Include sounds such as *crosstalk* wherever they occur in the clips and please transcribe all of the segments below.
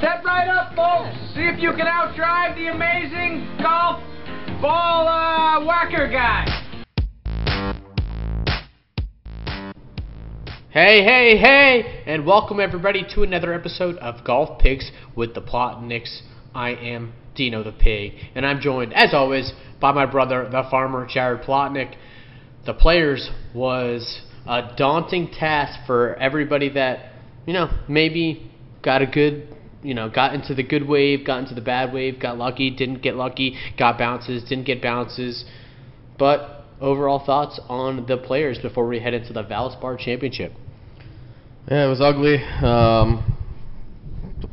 Step right up, folks. See if you can outdrive the amazing golf ball uh, whacker guy. Hey, hey, hey, and welcome everybody to another episode of Golf Pigs with the Plotniks. I am Dino the Pig, and I'm joined, as always, by my brother, the farmer, Jared Plotnik. The players was a daunting task for everybody that, you know, maybe got a good, you know, got into the good wave, got into the bad wave, got lucky, didn't get lucky, got bounces, didn't get bounces. But overall thoughts on the players before we head into the Valspar Championship. Yeah, it was ugly. Um,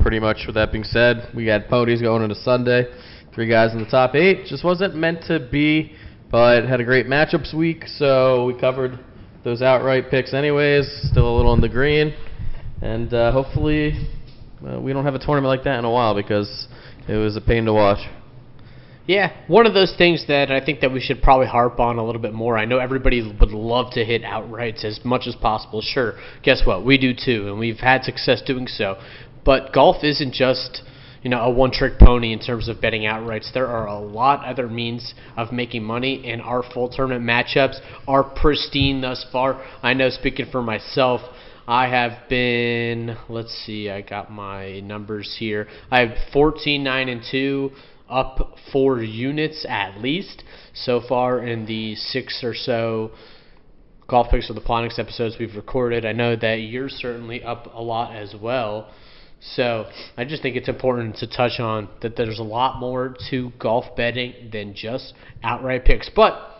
pretty much with that being said, we got ponies going into Sunday. Three guys in the top eight. Just wasn't meant to be, but had a great matchups week, so we covered those outright picks anyways. Still a little in the green, and uh, hopefully uh, we don't have a tournament like that in a while because it was a pain to watch. Yeah, one of those things that I think that we should probably harp on a little bit more. I know everybody would love to hit outrights as much as possible. Sure, guess what? We do too, and we've had success doing so. But golf isn't just you know a one-trick pony in terms of betting outrights. There are a lot other means of making money, and our full tournament matchups are pristine thus far. I know, speaking for myself. I have been, let's see, I got my numbers here. I have 14, 9, and 2, up four units at least so far in the six or so golf picks of the Plotniks episodes we've recorded. I know that you're certainly up a lot as well. So I just think it's important to touch on that there's a lot more to golf betting than just outright picks. But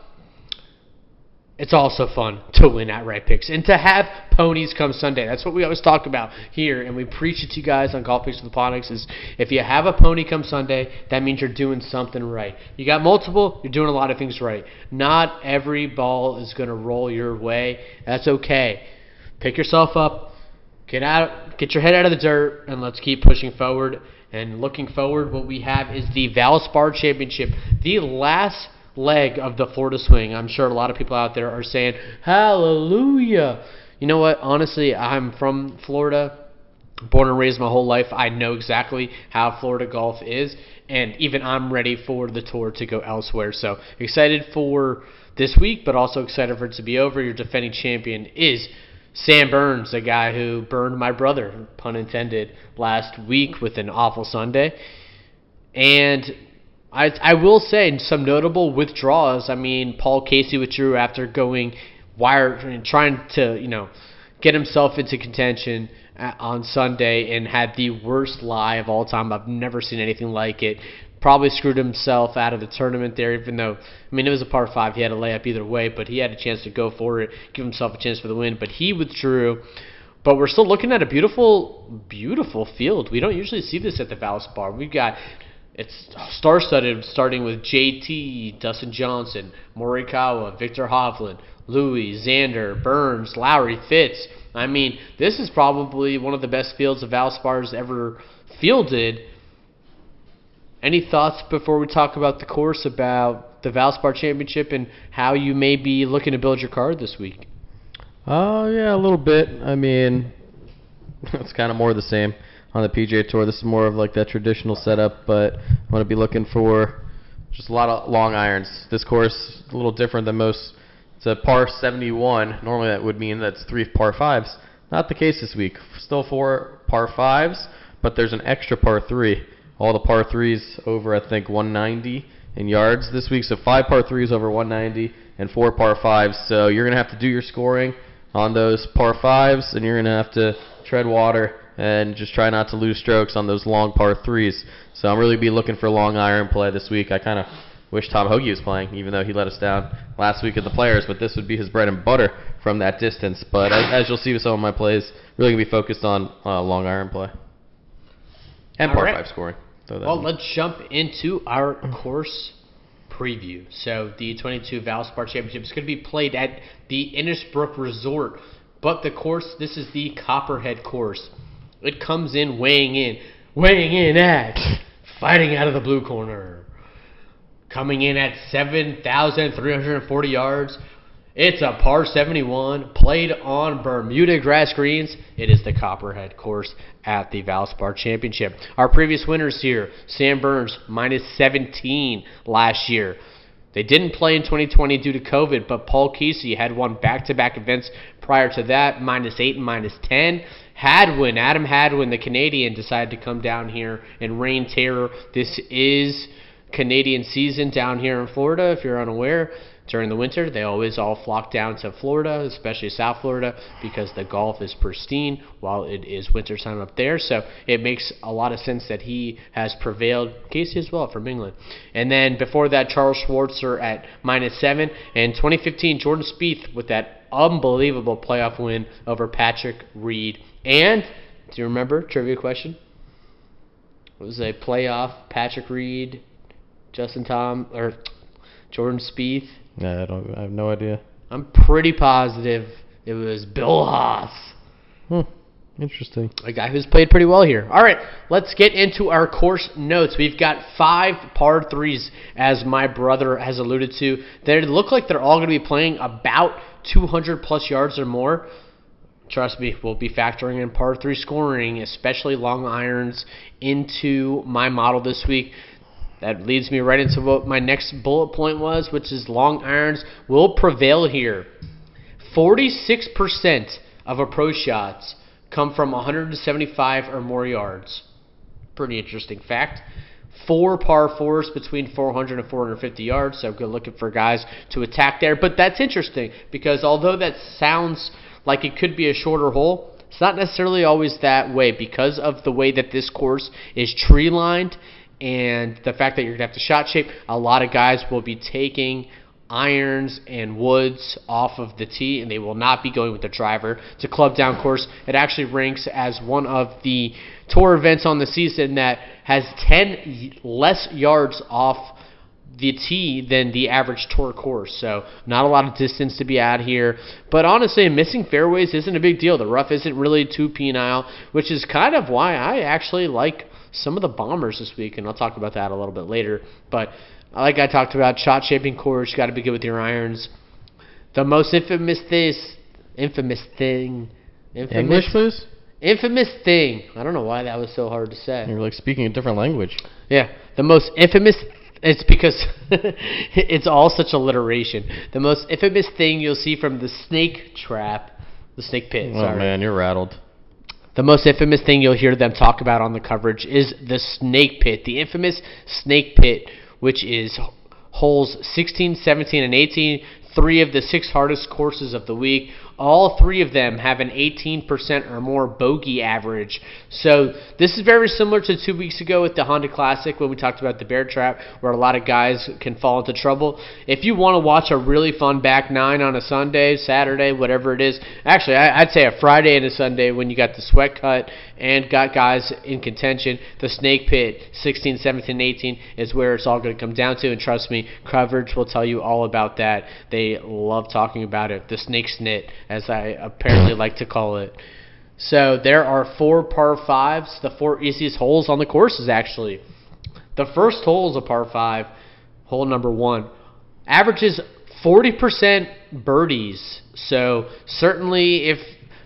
it's also fun to win at right picks and to have ponies come Sunday. That's what we always talk about here, and we preach it to you guys on Golf Picks with the Plotniks is if you have a pony come Sunday, that means you're doing something right. You got multiple, you're doing a lot of things right. Not every ball is going to roll your way. That's okay. Pick yourself up, get out, get your head out of the dirt, and let's keep pushing forward. And looking forward, what we have is the Valspar Championship, the last leg of the Florida swing. I'm sure a lot of people out there are saying, Hallelujah. You know what? Honestly, I'm from Florida, born and raised my whole life. I know exactly how Florida golf is, and even I'm ready for the tour to go elsewhere. So excited for this week, but also excited for it to be over. Your defending champion is Sam Burns, the guy who burned my brother, pun intended, last week with an awful Sunday. And I I will say some notable withdrawals. I mean, Paul Casey withdrew after going wire trying to you know get himself into contention uh, on Sunday and had the worst lie of all time. I've never seen anything like it. Probably screwed himself out of the tournament there, even though I mean it was a par five. He had a layup either way, but he had a chance to go for it, give himself a chance for the win. But he withdrew. But we're still looking at a beautiful, beautiful field. We don't usually see this at the Valspar. We've got it's star-studded, starting with JT, Dustin Johnson, Morikawa, Viktor Hovland, Louis, Xander, Burns, Lowry, Fitz. I mean, this is probably one of the best fields of Valspars ever fielded. Any thoughts before we talk about the course about the Valspar Championship and how you may be looking to build your card this week? Oh, uh, yeah, a little bit. I mean, *laughs* it's kind of more the same on the PGA Tour. This is more of like that traditional setup, but I want to be looking for just a lot of long irons. This course a little different than most. It's a par 71. Normally that would mean that's three par fives. Not the case this week. Still four par fives, but there's an extra par three. All the par threes over I think 190 in yards this week. So five par threes over 190 and four par fives. So you're gonna have to do your scoring on those par fives, and you're gonna have to tread water and just try not to lose strokes on those long par threes. So I'm really be looking for long iron play this week. I kind of wish Tom Hoge was playing, even though he let us down last week at the Players. But this would be his bread and butter from that distance. But as, as you'll see with some of my plays, really gonna be focused on uh, long iron play and All par right. five scoring. So Well, let's jump into our course preview. So the 22 Valspar Championship is going to be played at the Innisbrook Resort, but the course this is the Copperhead course. It comes in weighing in, weighing in at fighting out of the blue corner, coming in at 7,340 yards. It's a par 71 played on Bermuda grass greens. It is the Copperhead course at the Valspar Championship. Our previous winners here Sam Burns, minus 17 last year. They didn't play in 2020 due to COVID, but Paul Casey had won back to back events prior to that, minus 8 and minus 10. Hadwin, Adam Hadwin, the Canadian, decided to come down here and reign terror. This is Canadian season down here in Florida, if you're unaware during the winter. They always all flock down to Florida, especially South Florida, because the golf is pristine while it is wintertime up there. So it makes a lot of sense that he has prevailed. Casey as well from England. And then before that, Charl Schwartzel at minus seven. And 2015, Jordan Spieth with that unbelievable playoff win over Patrick Reed. And do you remember trivia question? It was a playoff Patrick Reed, Justin Tom or Jordan Spieth Yeah, I don't. I have no idea. I'm pretty positive it was Bill Haas, Hmm. Interesting. a guy who's played pretty well here. All right, let's get into our course notes. We've got five par threes, as my brother has alluded to. They look like they're all going to be playing about 200 plus yards or more. Trust me, we'll be factoring in par three scoring, especially long irons, into my model this week. That leads me right into what my next bullet point was, which is long irons will prevail here. 46% of approach shots come from 175 or more yards. Pretty interesting fact. Four par fours between 400 and 450 yards, so good looking for guys to attack there. But that's interesting because although that sounds like it could be a shorter hole, it's not necessarily always that way because of the way that this course is tree lined and the fact that you're going to have to shot shape. A lot of guys will be taking irons and woods off of the tee, and they will not be going with the driver. to club down course. It actually ranks as one of the tour events on the season that has 10 less yards off the tee than the average tour course. So not a lot of distance to be at here. But honestly, missing fairways isn't a big deal. The rough isn't really too penile, which is kind of why I actually like some of the bombers this week, and I'll talk about that a little bit later. But like I talked about, shot shaping course, you got to be good with your irons. The most infamous this infamous thing, infamous English, please. infamous thing. I don't know why that was so hard to say. You're like speaking a different language. Yeah, the most infamous. It's because *laughs* it's all such alliteration. The most infamous thing you'll see from the snake trap, the snake pit. Oh Sorry. man, you're rattled. The most infamous thing you'll hear them talk about on the coverage is the snake pit, the infamous snake pit, which is holes 16, 17, and 18, three of the six hardest courses of the week. All three of them have an 18% or more bogey average. So this is very similar to two weeks ago with the Honda Classic when we talked about the bear trap, where a lot of guys can fall into trouble. If you want to watch a really fun back nine on a Sunday, Saturday, whatever it is, actually I'd say a Friday and a Sunday when you got the sweat cut and got guys in contention, the snake pit 16, 17, 18 is where it's all going to come down to. And trust me, coverage will tell you all about that. They love talking about it. The snake snit, as I apparently like to call it. So there are four par fives, the four easiest holes on the courses actually. The first hole is a par five, hole number one. Averages 40% birdies. So certainly if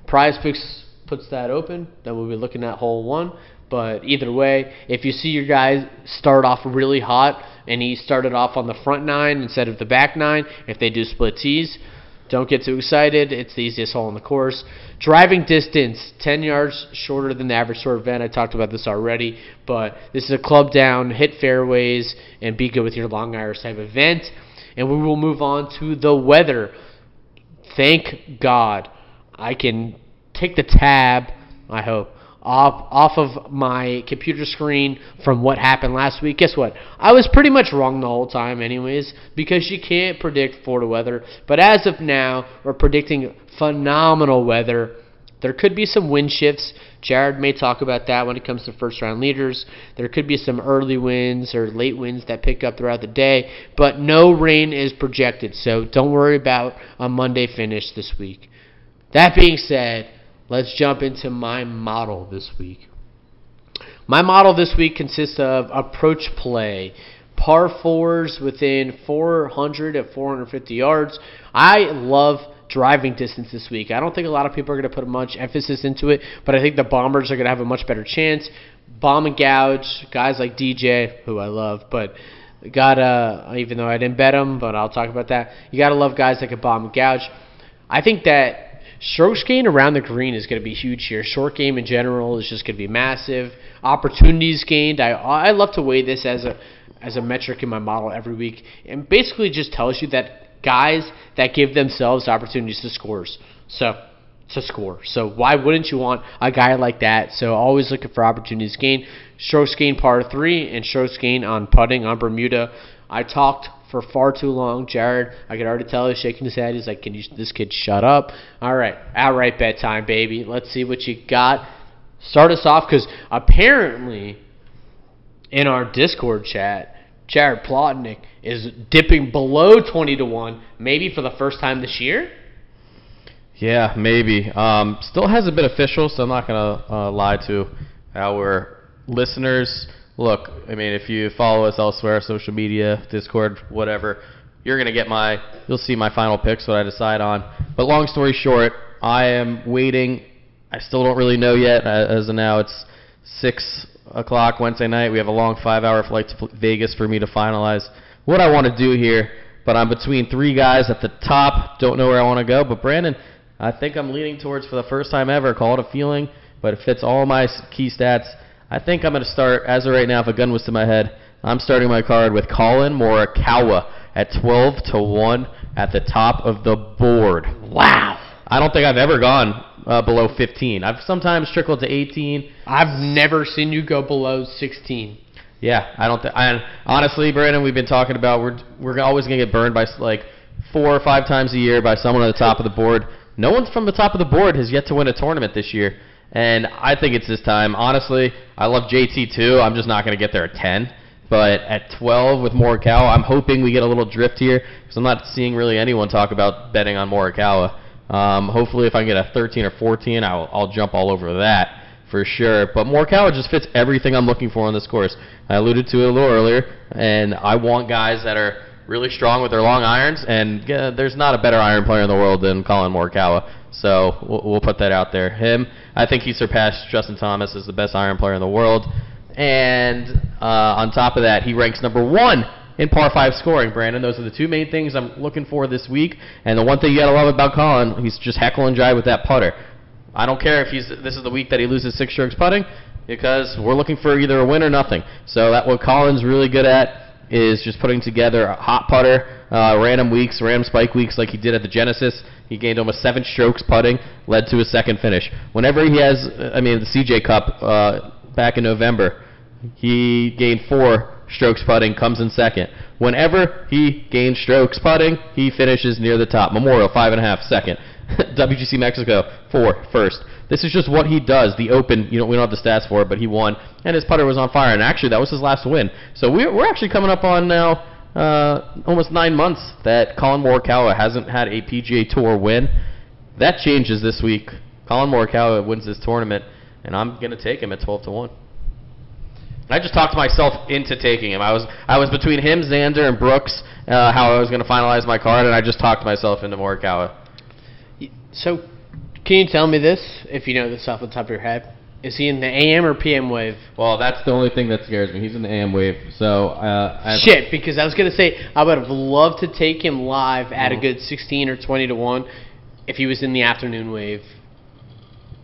Prize Picks puts that open, then we'll be looking at hole one. But either way, if you see your guys start off really hot and he started off on the front nine instead of the back nine, if they do split tees, don't get too excited. It's the easiest hole on the course. Driving distance, 10 yards shorter than the average tour event. I talked about this already, but this is a club down, hit fairways, and be good with your long irons type event. And we will move on to the weather. Thank God I can take the tab, I hope, off off of my computer screen from what happened last week. Guess what? I was pretty much wrong the whole time anyways because you can't predict Florida weather. But as of now, we're predicting phenomenal weather. There could be some wind shifts. Jared may talk about that when it comes to first round leaders. There could be some early winds or late winds that pick up throughout the day, but no rain is projected. So don't worry about a Monday finish this week. That being said, let's jump into my model this week. My model this week consists of approach play, par fours within 400 at 450 yards. I love driving distance this week. I don't think a lot of people are going to put much emphasis into it, but I think the Bombers are going to have a much better chance. Bomb and gouge, guys like DJ, who I love, but gotta, uh, even though I didn't bet him, but I'll talk about that. You gotta love guys like a bomb and gouge. I think that strokes gained around the green is going to be huge here. Short game in general is just going to be massive. Opportunities gained. I I love to weigh this as a as a metric in my model every week, and basically just tells you that guys that give themselves opportunities to scores. So to score. So why wouldn't you want a guy like that? So always looking for opportunities gained. Strokes gained par three and strokes gained on putting on Bermuda. I talked for far too long. Jared, I could already tell he's shaking his head. He's like, "Can you, this kid shut up?" All right, outright bedtime, baby. Let's see what you got. Start us off because apparently in our Discord chat, Jared Plotnik is dipping below twenty to one, maybe for the first time this year. Yeah, maybe. Um, still hasn't been official, so I'm not gonna uh, lie to our listeners. Look, I mean, if you follow us elsewhere, social media, Discord, whatever, you're gonna get my. You'll see my final picks, what I decide on. But long story short, I am waiting. I still don't really know yet. As of now, it's six o'clock Wednesday night. We have a long five-hour flight to Vegas for me to finalize what I want to do here. But I'm between three guys at the top. Don't know where I want to go. But Brandon, I think I'm leaning towards for the first time ever. Call it a feeling, but it fits all my key stats. I think I'm going to start as of right now. If a gun was to my head, I'm starting my card with Collin Morikawa at 12 to one at the top of the board. Wow. I don't think I've ever gone uh, below 15. I've sometimes trickled to 18. I've never seen you go below 16. Yeah, I don't. Th- I, honestly, Brandon, we've been talking about we're we're always gonna get burned by s- like four or five times a year by someone at the top of the board. No one from the top of the board has yet to win a tournament this year, and I think it's this time. Honestly, I love JT too. I'm just not gonna get there at 10. But at 12 with Morikawa, I'm hoping we get a little drift here because I'm not seeing really anyone talk about betting on Morikawa. Um, hopefully, if I get a 13 or 14, I'll, I'll jump all over that for sure. But Morikawa just fits everything I'm looking for on this course. I alluded to it a little earlier, and I want guys that are really strong with their long irons, and there's not a better iron player in the world than Collin Morikawa. So we'll, we'll put that out there. Him, I think he surpassed Justin Thomas as the best iron player in the world. And uh, on top of that, he ranks number one in par five scoring. Brandon, those are the two main things I'm looking for this week. And the one thing you gotta love about Collin, he's just heckle and with that putter. I don't care if he's this is the week that he loses six strokes putting because we're looking for either a win or nothing. So that what Collin's really good at is just putting together a hot putter, uh, random weeks, random spike weeks like he did at the Genesis. He gained almost seven strokes putting, led to his second finish. Whenever he has, I mean, the CJ Cup uh, back in November, he gained four strokes putting, comes in second. Whenever he gains strokes putting, he finishes near the top. Memorial, five and a half, second. *laughs* WGC Mexico, for first. This is just what he does. The Open, you know, we don't have the stats for it, but he won, and his putter was on fire. And actually, that was his last win. So we're, we're actually coming up on now uh, almost nine months that Collin Morikawa hasn't had a PGA Tour win. That changes this week. Collin Morikawa wins this tournament, and I'm going to take him at 12 to one. I just talked myself into taking him. I was I was between him, Xander, and Brooks. Uh, how I was going to finalize my card, and I just talked myself into Morikawa. So, can you tell me this, if you know this off the top of your head? Is he in the AM or PM wave? Well, that's the only thing that scares me. He's in the AM wave, so uh, Shit, because I was gonna say I would have loved to take him live at a Mhm. good sixteen or twenty to one, if he was in the afternoon wave.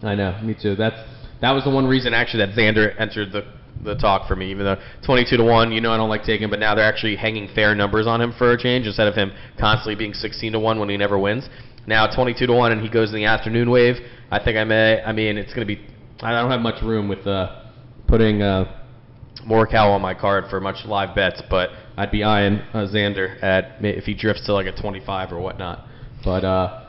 I know, me too. That's that was the one reason actually that Xander entered the the talk for me. Even though 22 to one, you know I don't like taking, him, but now they're actually hanging fair numbers on him for a change instead of him constantly being 16 to one when he never wins. Now 22 to one, and he goes in the afternoon wave. I think I may. I mean, it's going to be. I don't have much room with uh, putting uh, Morikawa on my card for much live bets, but I'd be eyeing uh, Xander at if he drifts to like a 25 or whatnot. But uh,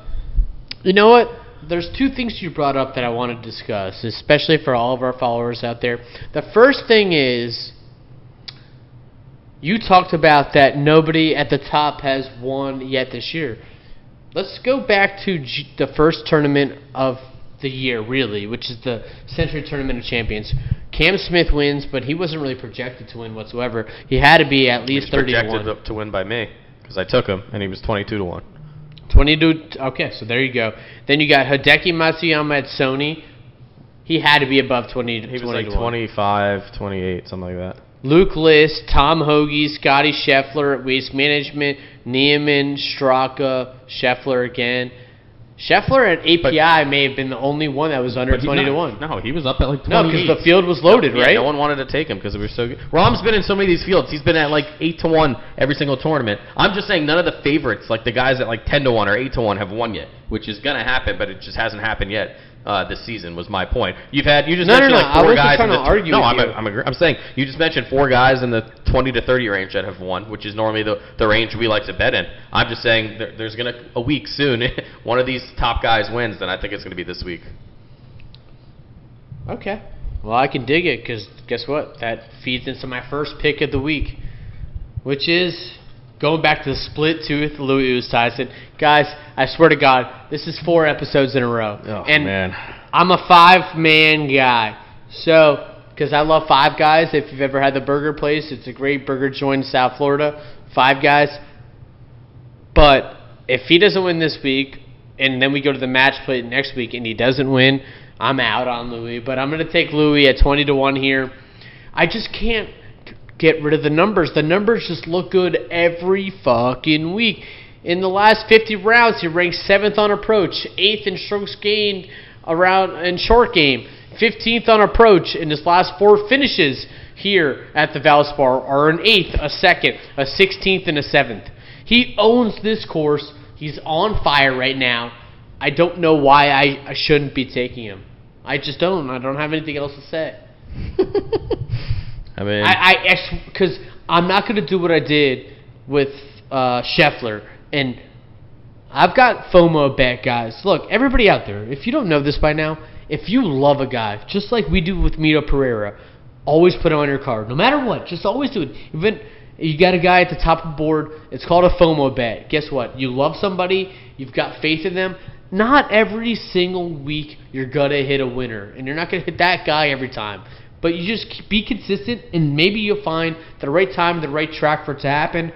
You know what? There's two things you brought up that I want to discuss, especially for all of our followers out there. The first thing is you talked about that nobody at the top has won yet this year. Let's go back to G- the first tournament of the year, really, which is the Sentry Tournament of Champions. Cam Smith wins, but he wasn't really projected to win whatsoever. He had to be at least 30 to projected 1. to, win by me because I took him, and he was 22 to one. Twenty-two. to okay, so there you go. Then you got Hideki Matsuyama at Sony. He had to be above 20 to He was 20 like to 1. 25, 28, something like that. Luke List, Tom Hoge, Scotty Scheffler at Waste Management, Niemann, Straka, Scheffler again. Scheffler at API may have been the only one that was under But he's 20 to 1. No, he was up at like 28. No, because the field was loaded, Yeah, right? No one wanted to take him because it was so good. Rahm's been in so many of these fields. He's been at like eight to one every single tournament. I'm just saying none of the favorites, like the guys at like ten to one or eight to one, have won yet, which is gonna happen, but it just hasn't happened yet. Uh, this season was my point. You've had you just No, no, mentioned no, like I four guys. in to the, argue no, I'm, you. I'm, agree- I'm saying you just mentioned four guys in the 20 to 30 range that have won, which is normally the, the range we like to bet in. I'm just saying there, there's gonna a week soon. *laughs* one of these top guys wins, then I think it's gonna be this week. Okay. Well, I can dig it because guess what? That feeds into my first pick of the week, which is going back to the split tooth Louis Oosthuizen. Guys, I swear to God, this is four episodes in a row. Oh and man. I'm a five man guy. So, because I love Five Guys. If you've ever had the burger place, it's a great burger joint in South Florida. Five Guys. But if he doesn't win this week, and then we go to the match play next week, and he doesn't win, I'm out on Louis. But I'm going to take Louis at 20 to 1 here. I just can't get rid of the numbers. The numbers just look good every fucking week. In the last 50 rounds, he ranks seventh on approach, eighth in strokes gained around in short game, 15th on approach in his last four finishes here at the Valspar are an eighth, a second, a 16th, and a seventh. He owns this course. He's on fire right now. I don't know why I, I shouldn't be taking him. I just don't. I don't have anything else to say. *laughs* I mean, I, I, because I'm not going to do what I did with uh, Scheffler, and I've got FOMO bet, guys. Look, everybody out there, if you don't know this by now, if you love a guy, just like we do with Mito Pereira, always put him on your card, no matter what. Just always do it. Even you got a guy at the top of the board, it's called a FOMO bet. Guess what? You love somebody, you've got faith in them. Not every single week you're gonna hit a winner, and you're not gonna hit that guy every time. But you just be consistent, and maybe you'll find the right time, the right track for it to happen.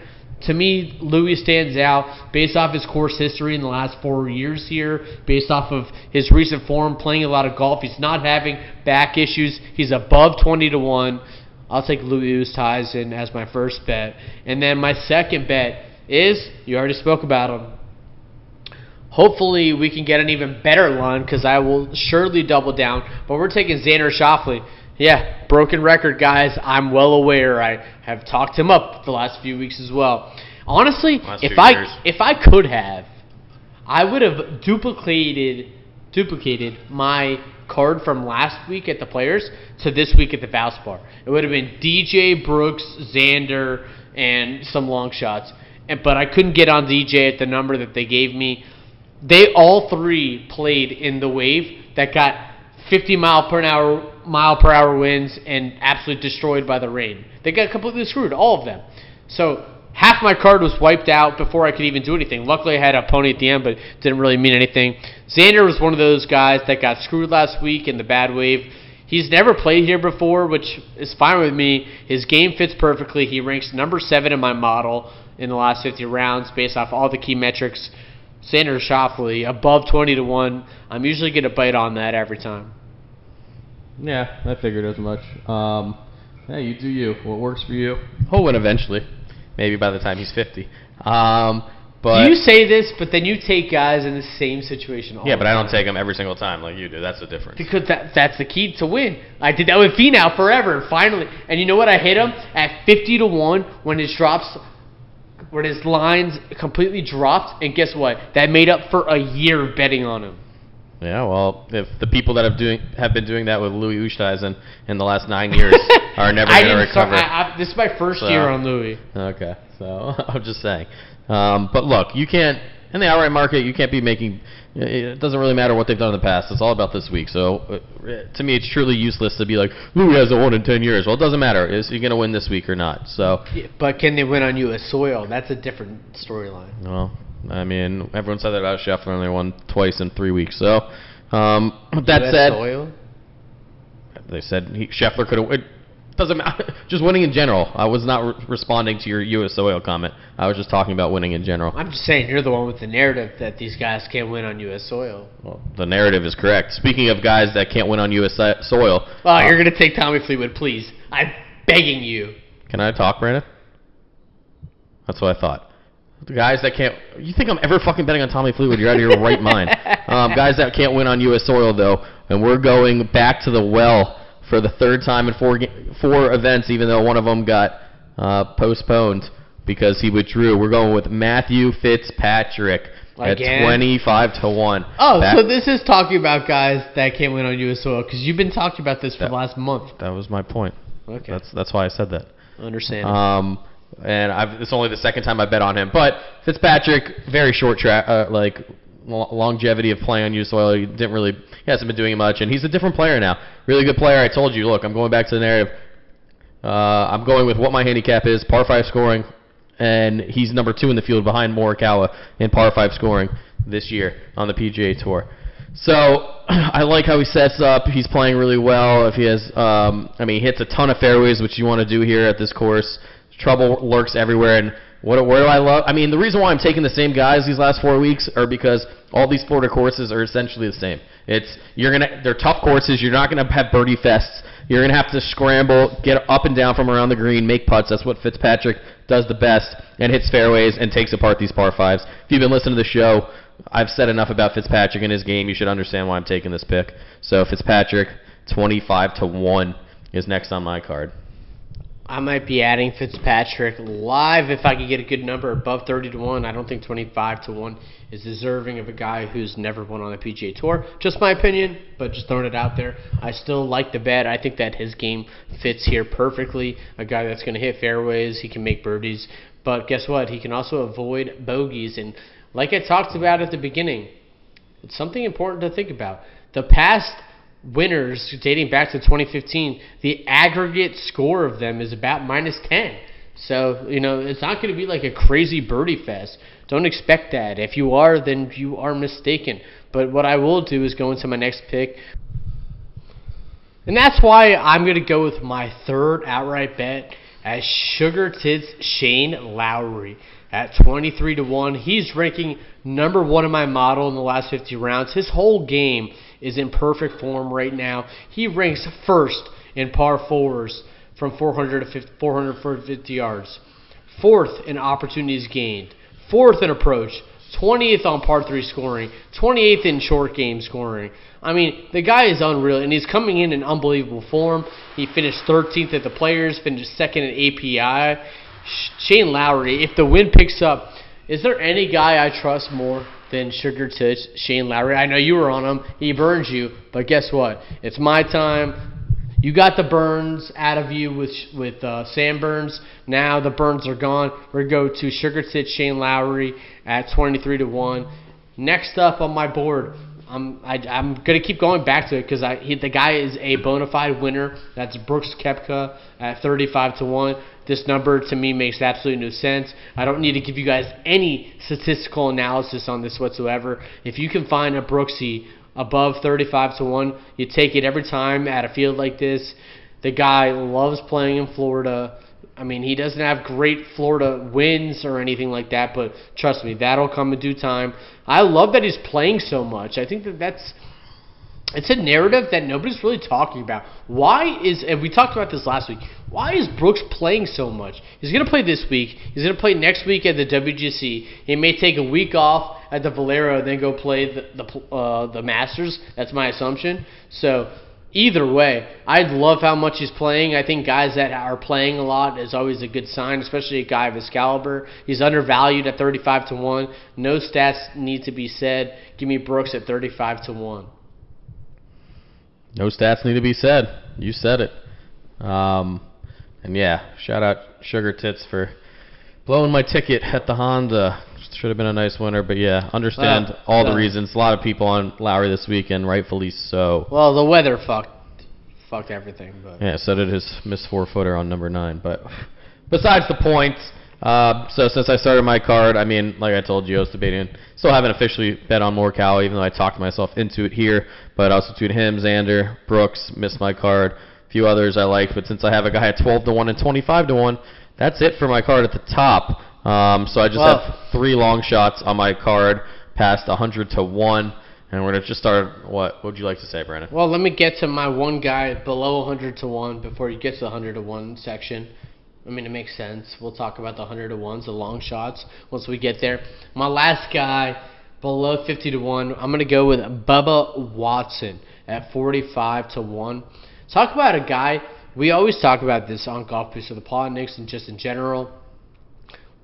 To me, Louis stands out based off his course history in the last four years here, based off of his recent form, playing a lot of golf. He's not having back issues. He's above 20 to 1. I'll take Louis Oosthuizen as my first bet. And then my second bet is, you already spoke about him, Hopefully, we can get an even better one because I will surely double down. But we're taking Xander Schauffele. Yeah, broken record, guys. I'm well aware. I have talked him up the last few weeks as well. Honestly, if I years. if I could have, I would have duplicated duplicated my card from last week at the Players to this week at the Valspar. It would have been DJ Brooks, Xander, and some long shots. And but I couldn't get on DJ at the number that they gave me. They all three played in the wave that got 50 mile per hour mile per hour winds and absolutely destroyed by the rain. They got completely screwed, all of them. So half my card was wiped out before I could even do anything. Luckily, I had a pony at the end, but didn't really mean anything. Xander was one of those guys that got screwed last week in the bad wave. He's never played here before, which is fine with me. His game fits perfectly. He ranks number seven in my model in the last 50 rounds based off all the key metrics. Xander Schauffele above 20 to 1. I'm usually going to bite on that every time. Yeah, I figured as much. Um, yeah, you do you. What works for you? he'll win eventually. Maybe by the time he's 50. Um, but you say this, but then you take guys in the same situation all yeah, the but I don't take them every single time like you do. That's the difference. Because that, that's the key to win. I did that with Finau forever, and finally. And you know what? I hit him at 50 to 1 when his drops, when his lines completely dropped. And guess what? That made up for a year of betting on him. Yeah, well, if the people that have doing have been doing that with Louis Oosthuizen in the last nine *laughs* years are never going to recover. I, I, this is my first So- year on Louis. Okay, so *laughs* I'm just saying. Um, but look, you can't in the outright market. You can't be making. It doesn't really matter what they've done in the past. It's all about this week. So uh, to me, it's truly useless to be like Louis hasn't won in ten years. Well, it doesn't matter. Is he going to win this week or not? So, Yeah, but can they win on U.S. soil? That's a different storyline. well, I mean, everyone said that about Scheffler, and they won twice in three weeks. So, um, with that US said, soil? they said he, Scheffler could have. It doesn't matter. *laughs* Just winning in general. I was not re- responding to your U.S. Oil comment. I was just talking about winning in general. I'm just saying you're the one with the narrative that these guys can't win on U.S. soil. Well, the narrative is correct. Speaking of guys that can't win on U.S. si- soil, Well, uh, you're gonna take Tommy Fleetwood, please. I'm begging you. Can I talk, Brandon? That's what I thought. The guys that can't. You think I'm ever fucking betting on Tommy Fleetwood? You're out of your right mind. Um, guys that can't win on U.S. soil, though, and we're going back to the well for the third time in four four events, even though one of them got uh, postponed because he withdrew. We're going with Matthew Fitzpatrick Again? at 25 to one. Oh, Back- so this is talking about guys that can't win on U.S. soil because you've been talking about this for That- the last month. that was my point. Okay, That's that's why I said that. understand. Um, and I've, it's only the second time I bet on him. But Fitzpatrick, very short track, uh, like lo- longevity of playing on U.S. soil. He didn't really, he hasn't been doing much, and he's a different player now. Really good player. I told you. Look, I'm going back to the narrative. Uh, I'm going with what my handicap is, par five scoring, and he's number two in the field behind Morikawa in par five scoring this year on the PGA Tour. So *clears throat* I like how he sets up. He's playing really well. If he has, um, I mean, he hits a ton of fairways, which you want to do here at this course. Trouble lurks everywhere, and what where do I love? I mean, the reason why I'm taking the same guys these last four weeks are because all these Florida courses are essentially the same. It's you're gonna they're tough courses. You're not gonna have birdie fests. You're gonna have to scramble, get up and down from around the green, make putts. That's what Fitzpatrick does the best, and hits fairways and takes apart these par fives. If you've been listening to the show, I've said enough about Fitzpatrick and his game. You should understand why I'm taking this pick. So Fitzpatrick, 25 to one, is next on my card. I might be adding Fitzpatrick live if I could get a good number above 30 to 1. I don't think 25 to 1 is deserving of a guy who's never won on the PGA Tour. Just my opinion, but just throwing it out there. I still like the bet. I think that his game fits here perfectly. A guy that's going to hit fairways, he can make birdies, but guess what? He can also avoid bogeys. And like I talked about at the beginning, it's something important to think about. The past winners dating back to 2015, the aggregate score of them is about minus 10. So, you know, it's not going to be like a crazy birdie fest. Don't expect that. If you are, then you are mistaken. But what I will do is go into my next pick. And that's why I'm going to go with my third outright bet as Sugar Tits Shane Lowry at 23 to 1. He's ranking number 1 in my model in the last 50 rounds. His whole game is in perfect form right now. He ranks first in par fours from 400 to 50, 450 yards. Fourth in opportunities gained. Fourth in approach. 20th on par 3 scoring. 28th in short game scoring. I mean, the guy is unreal, and he's coming in in unbelievable form. He finished 13th at the Players, finished second at API. Shane Lowry, if the wind picks up, is there any guy I trust more than Sugar Tits Shane Lowry? I know you were on him. He burns you, but guess what? It's my time. You got the burns out of you with with uh, Sam Burns. Now the burns are gone. We're going to go to Sugar Tits Shane Lowry at 23 to one. Next up on my board, I'm I, I'm gonna keep going back to it because I he, the guy is a bona fide winner. That's Brooks Koepka at 35 to one. This number to me makes absolutely no sense. I don't need to give you guys any statistical analysis on this whatsoever. If you can find a Brooksy above 35 to 1. You take it every time at a field like this. The guy loves playing in Florida. I mean, he doesn't have great Florida wins or anything like that, but trust me, that'll come in due time. I love that he's playing so much. I think that that's it's a narrative that nobody's really talking about. Why is and we talked about this last week. Why is Brooks playing so much? He's going to play this week. He's going to play next week at the WGC. He may take a week off at the Valero and then go play the the, uh, the Masters. That's my assumption. So either way, I love how much he's playing. I think guys that are playing a lot is always a good sign, especially a guy of his caliber. He's undervalued at 35 to 1. No stats need to be said. Give me Brooks at 35 to 1. No stats need to be said. You said it. Um, and yeah, shout out Sugar Tits for blowing my ticket at the Honda. Should have been a nice winner, but yeah, understand Well, all the uh, reasons. A lot of people on Lowry this weekend, rightfully so. Well, the weather fucked fucked everything, but Yeah, so did his miss four footer on number nine. But besides the point, Uh, so since I started my card, I mean, like I told you, I was debating. Still haven't officially bet on Morikawa, even though I talked myself into it here. But I also between him, Xander, Brooks, missed my card. A few others I like, but since I have a guy at 12 to one and 25 to one, that's it for my card at the top. Um, so I just have three long shots on my card past 100 to one, and we're gonna just start. What? What would you like to say, Brandon? Well, let me get to my one guy below 100 to 1 before you get to the 100 to 1 section. I mean, it makes sense. We'll talk about the 100 to 1s, the long shots, once we get there. My last guy below 50 to 1, I'm going to go with Bubba Watson at 45 to 1. Talk about a guy, we always talk about this on Golf Boost of the Plotniks and just in general.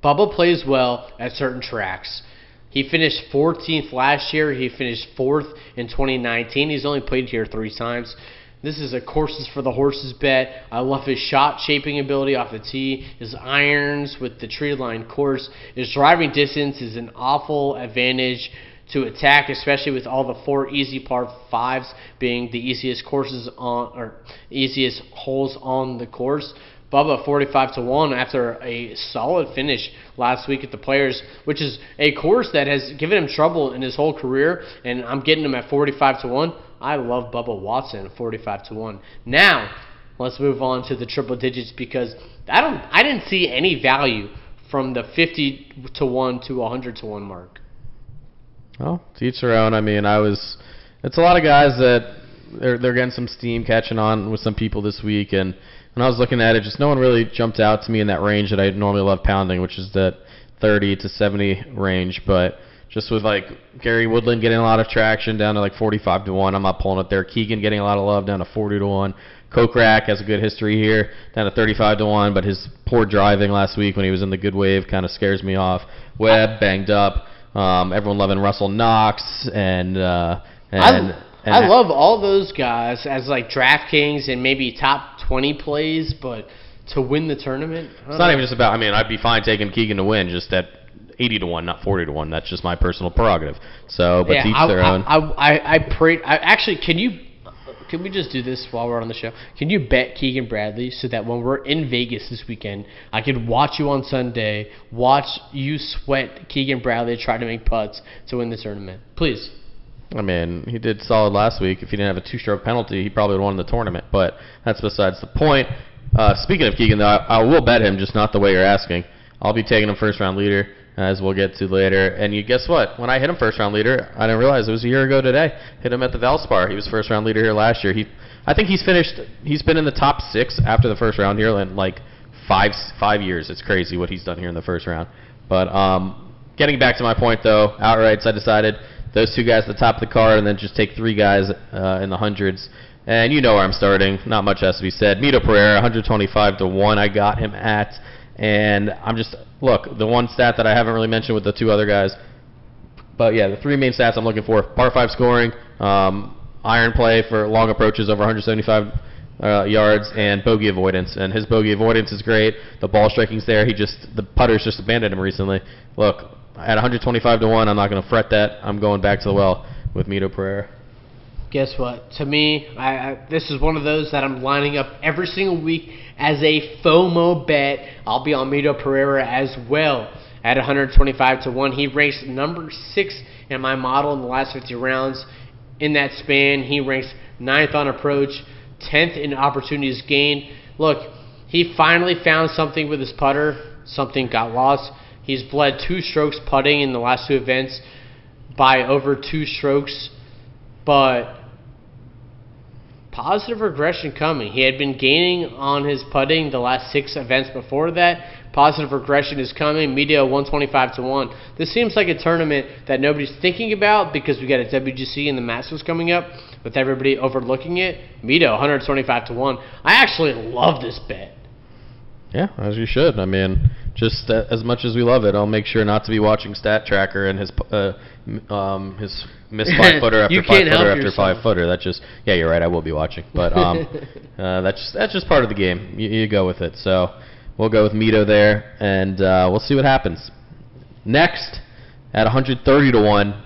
Bubba plays well at certain tracks. He finished 14th last year. He finished fourth in 2019. He's only played here three times. This is a courses for the horses bet. I love his shot shaping ability off the tee, his irons with the tree line course. His driving distance is an awful advantage to attack, especially with all the four easy par fives being the easiest courses on or easiest holes on the course. Bubba 45 to 1 after a solid finish last week at the Players, which is a course that has given him trouble in his whole career, and I'm getting him at 45 to 1. I love Bubba Watson 45 to 1. Now, let's move on to the triple digits because I don't I didn't see any value from the 50 to 1 to 100 to 1 mark. Well, to each their own. I mean, I was. It's a lot of guys that they're they're getting some steam catching on with some people this week, and when I was looking at it, just no one really jumped out to me in that range that I normally love pounding, which is that 30 to 70 range. But just with like Gary Woodland getting a lot of traction down to like 45 to one, I'm not pulling it there. Keegan getting a lot of love down to 40 to one. Kokrak has a good history here, down to 35 to one, but his poor driving last week when he was in the good wave kind of scares me off. Webb banged up. Um, everyone loving Russell Knox and uh, and, I, and I love all those guys as like DraftKings and maybe top 20 plays, but to win the tournament, It's not know. even just about. I mean, I'd be fine taking Keegan to win, just at 80 to one, not 40 to one. That's just my personal prerogative. So, but yeah, each I, their I, own. I, I, I pray. I, actually, can you? Can we just do this while we're on the show? Can you bet Keegan Bradley so that when we're in Vegas this weekend, I can watch you on Sunday, watch you sweat Keegan Bradley try to make putts to win the tournament? Please. I mean, he did solid last week. If he didn't have a two-stroke penalty, he probably would have won the tournament. But that's besides the point. Uh, speaking of Keegan, though, I, I will bet him, just not the way you're asking. I'll be taking him first-round leader, as we'll get to later. And you guess what? When I hit him first-round leader, I didn't realize it was a year ago today. Hit him at the Valspar. He was first-round leader here last year. He, I think he's finished. He's been in the top six after the first round here in like five five years. It's crazy what he's done here in the first round. But um, getting back to my point though, outrights I decided those two guys at the top of the card, and then just take three guys uh, in the hundreds. And you know where I'm starting. Not much has to be said. Mito Pereira, 125 to one. I got him at, and I'm just look the one stat that I haven't really mentioned with the two other guys. But yeah, the three main stats I'm looking for: par five scoring, um, iron play for long approaches over 175 uh, yards, and bogey avoidance. And his bogey avoidance is great. The ball striking's there. He just the putters just abandoned him recently. Look, at 125 to one, I'm not going to fret that. I'm going back to the well with Mito Pereira. Guess what? To me, I, I, this is one of those that I'm lining up every single week as a FOMO bet. I'll be on Mito Pereira as well at 125 to 1. He ranks number 6 in my model in the last 50 rounds. In that span, he ranks ninth on approach, 10th in opportunities gained. Look, he finally found something with his putter. Something got lost. He's bled two strokes putting in the last two events by over two strokes, but positive regression coming. He had been gaining on his putting the last six events before that. Positive regression is coming. Mito 125 to 1. This seems like a tournament that nobody's thinking about because we got a WGC and the Masters coming up with everybody overlooking it. Mito 125 to 1. I actually love this bet. Yeah, as you should. I mean, just uh, as much as we love it, I'll make sure not to be watching Stat Tracker and his uh, um, his missed five *laughs* footer after five footer after yourself. five footer. That just yeah, you're right. I will be watching, but um, *laughs* uh, that's just, that's just part of the game. You, you go with it. So we'll go with Mito there, and uh, we'll see what happens. Next, at 130 to one,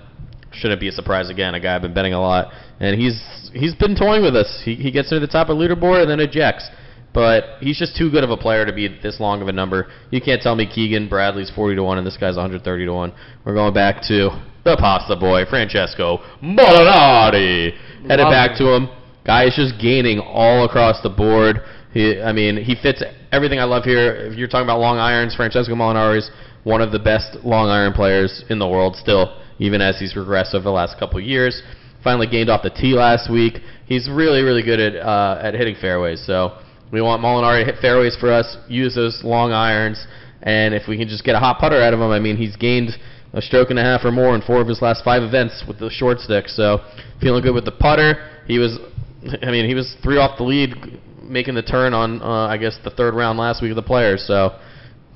shouldn't be a surprise again. A guy I've been betting a lot, and he's he's been toying with us. He he gets near the top of the leaderboard and then ejects. But he's just too good of a player to be this long of a number. You can't tell me Keegan Bradley's 40 to 1 and this guy's 130 to 1. We're going back to the pasta boy, Francesco Molinari. Headed back to him. Guy is just gaining all across the board. He, I mean, he fits everything I love here. If you're talking about long irons, Francesco Molinari is one of the best long iron players in the world still, even as he's regressed over the last couple of years. Finally gained off the tee last week. He's really, really good at uh, at hitting fairways. So we want Molinari to hit fairways for us. Use those long irons, and if we can just get a hot putter out of him, I mean, he's gained a stroke and a half or more in four of his last five events with the short stick. So feeling good with the putter. He was, *laughs* I mean, he was three off the lead, making the turn on, uh, I guess, the third round last week of the Players. So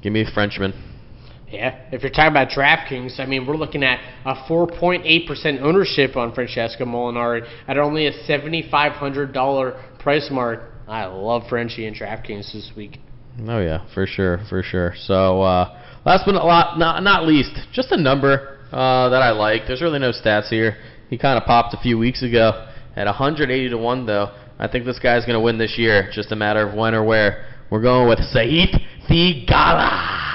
give me Frenchman. Yeah, if you're talking about DraftKings, I mean, we're looking at a 4.8% ownership on Francesco Molinari at only a $7,500 price mark. I love Frenchie and DraftKings this week. Oh yeah, for sure, for sure. So uh, last but not, not not least, just a number uh, that I like. There's really no stats here. He kind of popped a few weeks ago at 180 to one though. I think this guy's going to win this year. Just a matter of when or where. We're going with Sahith Theegala.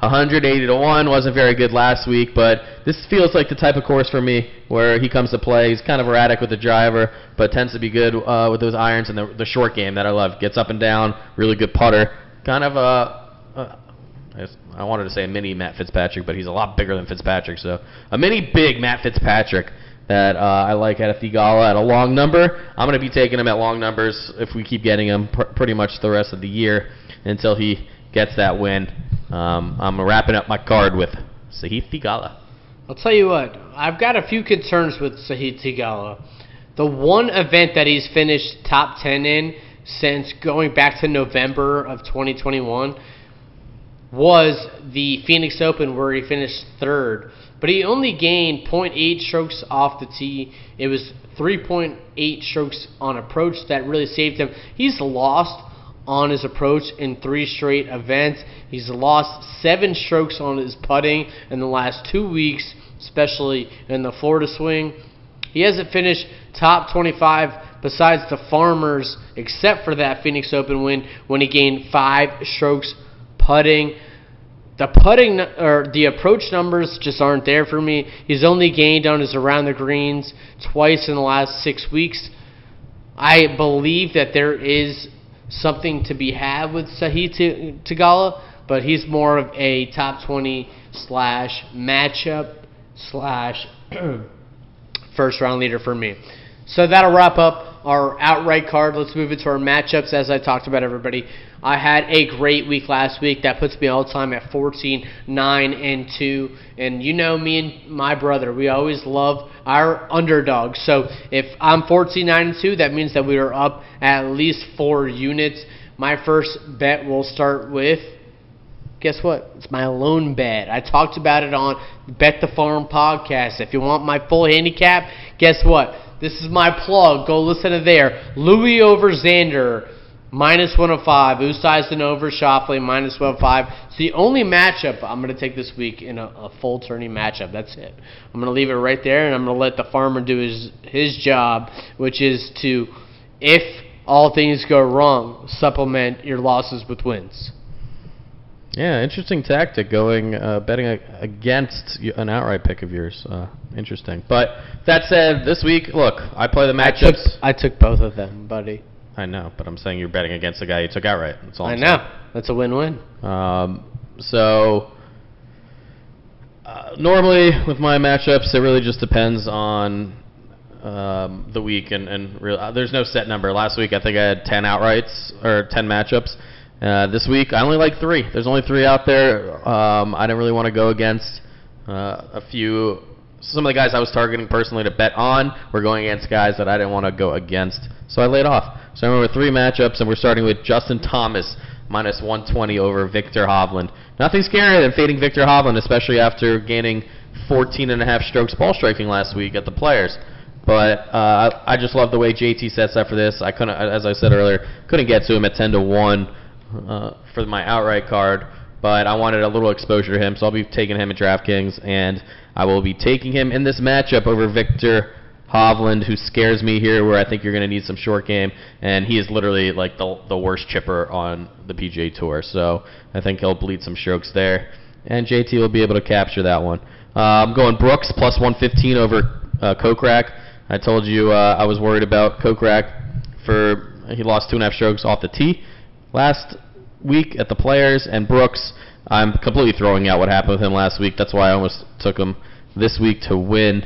180 to 1 wasn't very good last week, but this feels like the type of course for me where he comes to play. He's kind of erratic with the driver, but tends to be good uh, with those irons and the, the short game that I love. Gets up and down, really good putter. Kind of a. a I wanted to say a mini Matt Fitzpatrick, but he's a lot bigger than Fitzpatrick. So a mini big Matt Fitzpatrick that uh, I like at a Theegala at a long number. I'm going to be taking him at long numbers if we keep getting him pr- pretty much the rest of the year until he gets that win. Um, I'm wrapping up my card with Sahith Theegala. I'll tell you what, I've got a few concerns with Sahith Theegala. The one event that he's finished top 10 in since going back to November of 2021 was the Phoenix Open where he finished third. But he only gained 0.8 strokes off the tee. It was 3.8 strokes on approach that really saved him. He's lost on his approach in three straight events. He's lost seven strokes on his putting in the last two weeks, especially in the Florida swing. He hasn't finished top 25 besides the Farmers, except for that Phoenix Open win when he gained five strokes putting. The putting or the approach numbers just aren't there for me. He's only gained on his around the greens twice in the last six weeks. I believe that there is something to be had with Sahith Theegala, but he's more of a top 20 slash matchup slash *clears throat* first round leader for me. So that'll wrap up our outright card. Let's move into our matchups as I talked about everybody. I had a great week last week. That puts me all time at 14, 9, and 2. And you know me and my brother, we always love our underdogs. So if I'm 14, 9, and 2, that means that we are up at least four units. My first bet will start with guess what? It's my lone bet. I talked about it on Bet the Farm podcast. If you want my full handicap, guess what? This is my plug. Go listen to there. Louis over Xander, minus 105. Oosthuizen over Schauffele, minus 105. It's the only matchup I'm going to take this week in a, a full tourney matchup. That's it. I'm going to leave it right there, and I'm going to let the farmer do his, his job, which is to, if all things go wrong, supplement your losses with wins. Yeah, interesting tactic going uh, betting a- against an outright pick of yours. Uh, interesting. But that said, this week, look, I play the I took, matchups. I took both of them, buddy. I know, but I'm saying you're betting against the guy you took outright. That's all I I'm know. That's a win-win. Um, so uh, normally with my matchups, it really just depends on um, the week and and real, uh, there's no set number. Last week I think I had 10 outrights or 10 matchups. Uh, this week I only like three. There's only three out there. Um, I didn't really want to go against uh, a few. Some of the guys I was targeting personally to bet on were going against guys that I didn't want to go against, so I laid off. So I remember three matchups, and we're starting with Justin Thomas minus 120 over Viktor Hovland. Nothing scarier than fading Viktor Hovland, especially after gaining 14 and a half strokes ball striking last week at the Players. But uh, I I just love the way JT sets up for this. I couldn't, as I said earlier, couldn't get to him at 10 to one uh, for my outright card. But I wanted a little exposure to him, so I'll be taking him at DraftKings, and I will be taking him in this matchup over Viktor Hovland, who scares me here, where I think you're going to need some short game, and he is literally like the the worst chipper on the PGA Tour. So I think he'll bleed some strokes there, and JT will be able to capture that one. Uh, I'm going Brooks plus 115 over uh, Kokrak. I told you uh, I was worried about Kokrak for he lost two and a half strokes off the tee last week at the Players, and Brooks. I'm completely throwing out what happened with him last week. That's why I almost took him this week to win.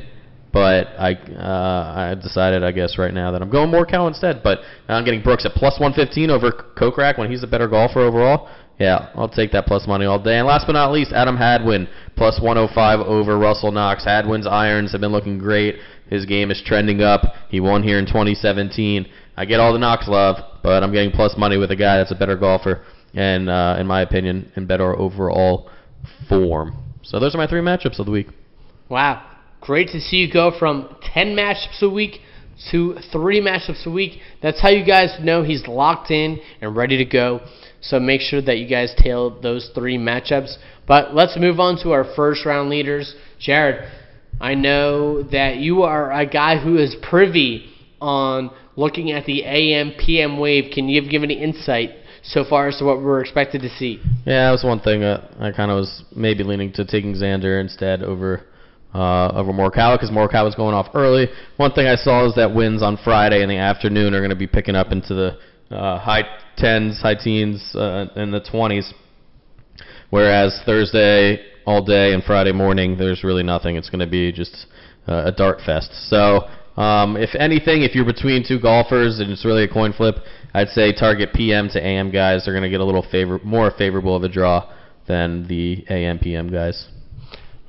But I uh, I decided, I guess, right now that I'm going Morikawa instead. But I'm getting Brooks at plus 115 over Kokrak when he's a better golfer overall. Yeah, I'll take that plus money all day. And last but not least, Adam Hadwin plus 105 over Russell Knox. Hadwin's irons have been looking great. His game is trending up. He won here in 2017. I get all the Knox love, but I'm getting plus money with a guy that's a better golfer and, uh, in my opinion, in better overall form. So those are my three matchups of the week. Wow. Great to see you go from 10 matchups a week to three matchups a week. That's how you guys know he's locked in and ready to go. So make sure that you guys tail those three matchups. But let's move on to our first round leaders. Jared, I know that you are a guy who is privy on looking at the AM PM wave. Can you give any insight so far as to what we're expected to see? Yeah, that was one thing. I kind of was maybe leaning to taking Xander instead over uh, over Morikawa because Morikawa was going off early. One thing I saw is that winds on Friday in the afternoon are going to be picking up into the uh, high 10s, high teens, uh, and the 20s. Whereas Thursday all day and Friday morning, there's really nothing. It's going to be just uh, a dart fest. So, um, if anything, if you're between two golfers and it's really a coin flip, I'd say target PM to AM guys. They're going to get a little favor, more favorable of a draw than the AM PM guys.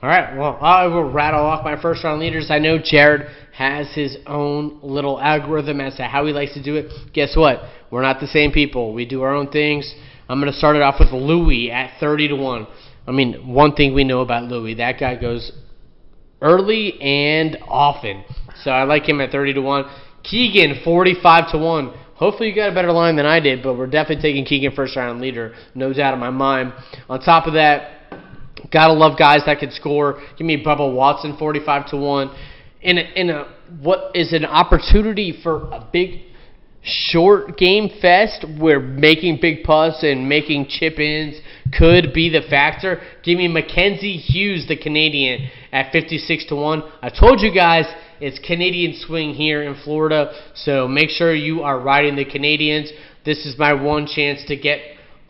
All right, well, I will rattle off my first round leaders. I know Jared has his own little algorithm as to how he likes to do it. Guess what? We're not the same people. We do our own things. I'm going to start it off with Louis at 30 to 1. I mean, one thing we know about Louis, that guy goes early and often. So I like him at 30 to 1. Keegan 45 to 1. Hopefully you got a better line than I did, but we're definitely taking Keegan first round leader, no doubt in my mind. On top of that, gotta love guys that can score. Give me Bubba Watson 45 to 1 in a, in a what is an opportunity for a big short game fest where making big putts and making chip ins could be the factor. Give me Mackenzie Hughes, the Canadian, at 56 to 1. I told you guys it's Canadian swing here in Florida, so make sure you are riding the Canadians. This is my one chance to get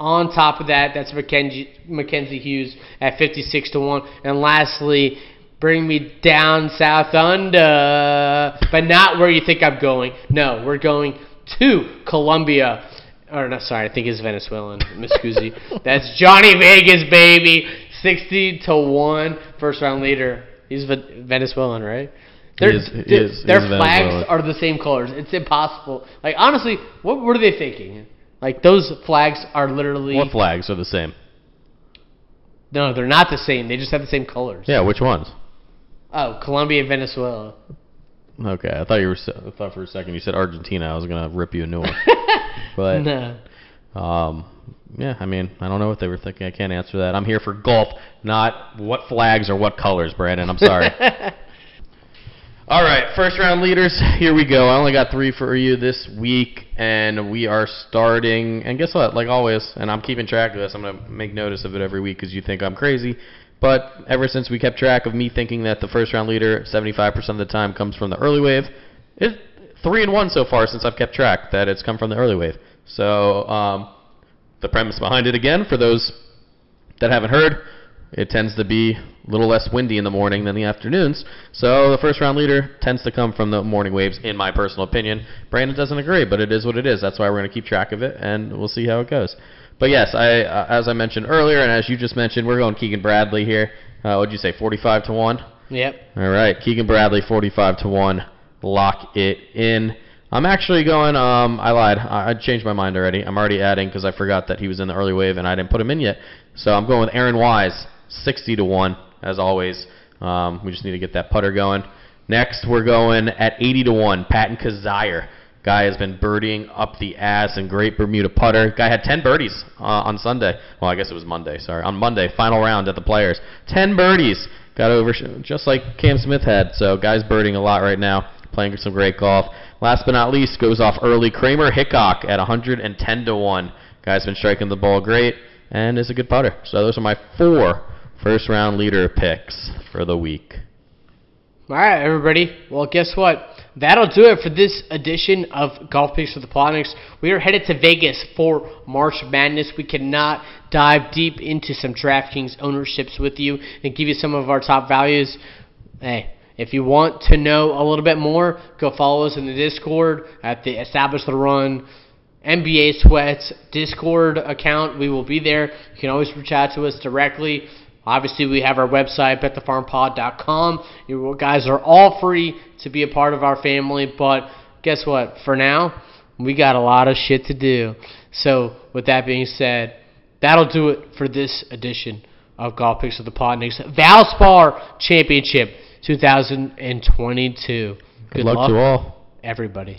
on top of that. That's Mackenzie, Mackenzie Hughes at 56 to 1. And lastly, bring me down south under, but not where you think I'm going. No, we're going to Colombia. Or no, sorry, I think it's Venezuelan. *laughs* Miscusi. That's Johnny Vegas, baby. Sixty to one, first round leader. He's Venezuelan, right? Their, is, he is, their flags Venezuelan. are the same colors. It's impossible. Like honestly, what what are they thinking? Like those flags are literally What flags are the same? no, they're not the same. They just have the same colors. Yeah, which ones? Oh, Colombia and Venezuela. Okay, I thought you were. I thought for a second you said Argentina. I was gonna rip you a new one. *laughs* but no. um, yeah, I mean, I don't know what they were thinking. I can't answer that. I'm here for golf, not what flags or what colors, Brandon. I'm sorry. *laughs* All right, first round leaders. *laughs* Here we go. I only got three for you this week, and we are starting. And guess what? Like always, and I'm keeping track of this. I'm gonna make notice of it every week because you think I'm crazy. But ever since we kept track of me thinking that the first round leader 75% of the time comes from the early wave, it's three and one so far since I've kept track that it's come from the early wave. So um, the premise behind it again, for those that haven't heard, it tends to be a little less windy in the morning than the afternoons. So the first round leader tends to come from the morning waves, in my personal opinion. Brandon doesn't agree, but it is what it is. That's why we're going to keep track of it, and we'll see how it goes. But yes, I uh, as I mentioned earlier, and as you just mentioned, we're going Keegan Bradley here. Uh, what'd you say, 45 to one? Yep. All right, Keegan Bradley, 45 to one. Lock it in. I'm actually going. Um, I lied. I, I changed my mind already. I'm already adding because I forgot that he was in the early wave and I didn't put him in yet. So I'm going with Aaron Wise, 60 to one, as always. Um, we just need to get that putter going. Next, we're going at 80 to one. Patton Kizzire. Guy has been birdieing up the ass and great Bermuda putter. Guy had 10 birdies uh, on Sunday. Well, I guess it was Monday. Sorry, on Monday, final round at the Players. 10 birdies. Got over just like Cam Smith had. So guys birding a lot right now. playing some great golf. Last but not least, goes off early Kramer Hickok at 110 to one. Guy's been striking the ball great and is a good putter. So those are my four first round leader picks for the week. All right, everybody. Well, guess what? That'll do it for this edition of Golf Picks with the Plotniks. We are headed to Vegas for March Madness. We cannot dive deep into some DraftKings ownerships with you and give you some of our top values. Hey, if you want to know a little bit more, go follow us in the Discord at the Establish the Run NBA Sweats Discord account. We will be there. You can always reach out to us directly. Obviously, we have our website, betthefarmpod.com. You guys are all free to be a part of our family, but guess what? For now, we got a lot of shit to do. So, with that being said, that'll do it for this edition of Golf Picks of the Podniks Valspar Championship 2022. Good, luck to all. everybody.